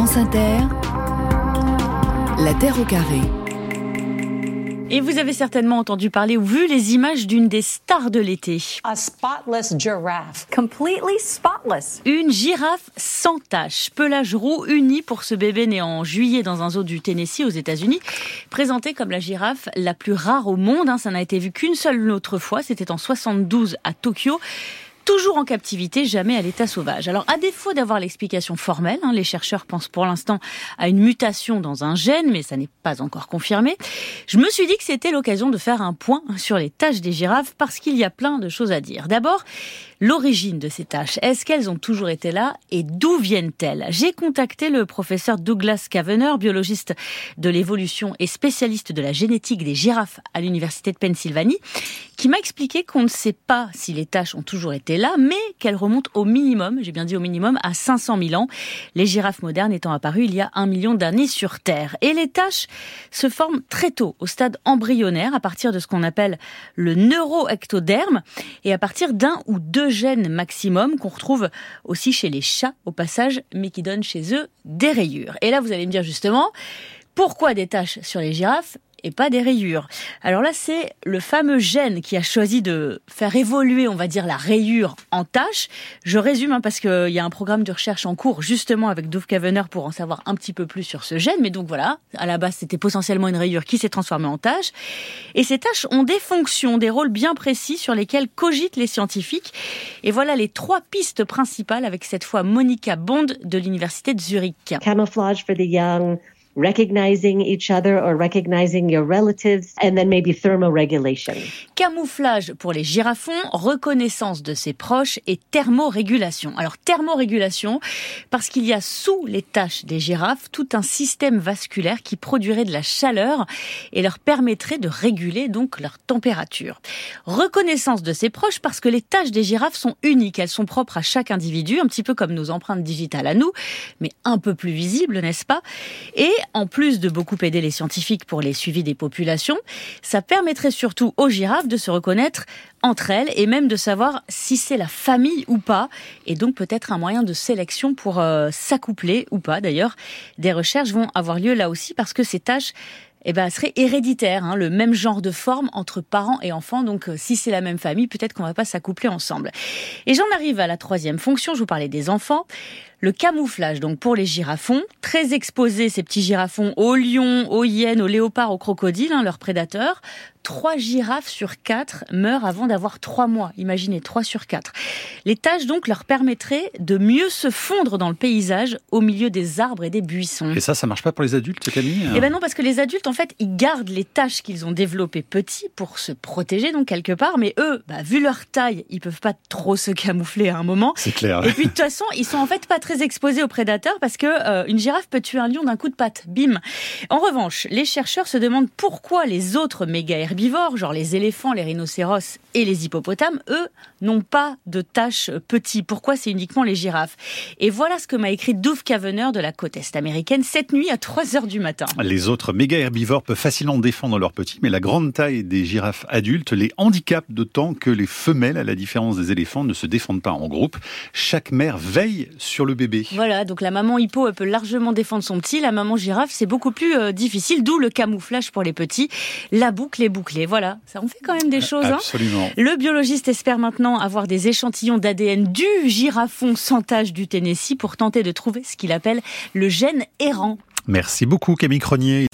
France Inter, La Terre au carré. Et vous avez certainement entendu parler ou vu les images d'une des stars de l'été. A spotless giraffe. Completely spotless. Une girafe sans tache, pelage roux uni pour ce bébé né en juillet dans un zoo du Tennessee aux États-Unis, présenté comme la girafe la plus rare au monde. Hein. Ça n'a été vu qu'une seule autre fois, c'était en 72 à Tokyo toujours en captivité, jamais à l'état sauvage. Alors, à défaut d'avoir l'explication formelle, hein, les chercheurs pensent pour l'instant à une mutation dans un gène, mais ça n'est pas encore confirmé. Je me suis dit que c'était l'occasion de faire un point sur les tâches des girafes parce qu'il y a plein de choses à dire. D'abord, L'origine de ces tâches, est-ce qu'elles ont toujours été là et d'où viennent-elles? J'ai contacté le professeur Douglas Kavener, biologiste de l'évolution et spécialiste de la génétique des girafes à l'université de Pennsylvanie, qui m'a expliqué qu'on ne sait pas si les tâches ont toujours été là, mais qu'elles remontent au minimum, j'ai bien dit au minimum, à 500 000 ans, les girafes modernes étant apparues il y a un million d'années sur Terre. Et les tâches se forment très tôt, au stade embryonnaire, à partir de ce qu'on appelle le neuroectoderme, et à partir d'un ou deux maximum qu'on retrouve aussi chez les chats au passage, mais qui donnent chez eux des rayures. Et là, vous allez me dire justement, pourquoi des taches sur les girafes et pas des rayures. Alors là, c'est le fameux gène qui a choisi de faire évoluer, on va dire, la rayure en tache. Je résume hein, parce qu'il y a un programme de recherche en cours justement avec Dove Kavener pour en savoir un petit peu plus sur ce gène. Mais donc voilà, à la base, c'était potentiellement une rayure qui s'est transformée en tache. Et ces taches ont des fonctions, des rôles bien précis sur lesquels cogitent les scientifiques. Et voilà les trois pistes principales avec cette fois Monica Bond de l'université de Zurich. Camouflage for the young recognizing each other or recognizing your relatives, and then maybe thermoregulation. Camouflage pour les girafons, reconnaissance de ses proches et thermorégulation. Alors thermorégulation parce qu'il y a sous les taches des girafes tout un système vasculaire qui produirait de la chaleur et leur permettrait de réguler donc leur température. Reconnaissance de ses proches parce que les taches des girafes sont uniques, elles sont propres à chaque individu, un petit peu comme nos empreintes digitales à nous, mais un peu plus visibles, n'est-ce pas? Et en plus de beaucoup aider les scientifiques pour les suivis des populations, ça permettrait surtout aux girafes de se reconnaître entre elles et même de savoir si c'est la famille ou pas, et donc peut-être un moyen de sélection pour euh, s'accoupler ou pas. D'ailleurs, des recherches vont avoir lieu là aussi parce que ces tâches eh ben, hein, le même genre de forme entre parents et enfants. Donc, euh, si c'est la même famille, peut-être qu'on va pas s'accoupler ensemble. Et j'en arrive à la troisième fonction. Je vous parlais des enfants. Le camouflage, donc pour les girafons, très exposés ces petits girafons aux lions, aux hyènes, aux léopards, aux crocodiles, hein, leurs prédateurs. Trois girafes sur quatre meurent avant d'avoir trois mois. Imaginez, trois sur quatre. Les tâches donc leur permettraient de mieux se fondre dans le paysage au milieu des arbres et des buissons. Et ça, ça marche pas pour les adultes, Camille Eh ben non, parce que les adultes, en fait, ils gardent les tâches qu'ils ont développées petits pour se protéger donc quelque part. Mais eux, bah, vu leur taille, ils peuvent pas trop se camoufler à un moment. C'est clair. Et puis de toute façon, ils sont en fait pas très exposés aux prédateurs parce que euh, une girafe peut tuer un lion d'un coup de patte. Bim. En revanche, les chercheurs se demandent pourquoi les autres méga herbivores, genre les éléphants, les rhinocéros et les hippopotames, eux, n'ont pas de taches petits. Pourquoi c'est uniquement les girafes? Et voilà ce que m'a écrit Dove Kavener de la côte est américaine cette nuit à 3 heures du matin. Les autres méga herbivores peuvent facilement défendre leurs petits, mais la grande taille des girafes adultes les handicape d'autant que les femelles, à la différence des éléphants, ne se défendent pas en groupe. Chaque mère veille sur le bébé. Voilà, donc la maman hippo elle peut largement défendre son petit, la maman girafe c'est beaucoup plus euh, difficile, d'où le camouflage pour les petits. La boucle est bouclée, voilà, ça on fait quand même des choses. Hein. Absolument. Le biologiste espère maintenant avoir des échantillons d'ADN du girafon sans tache du Tennessee pour tenter de trouver ce qu'il appelle le gène errant. Merci beaucoup Camille Cronier.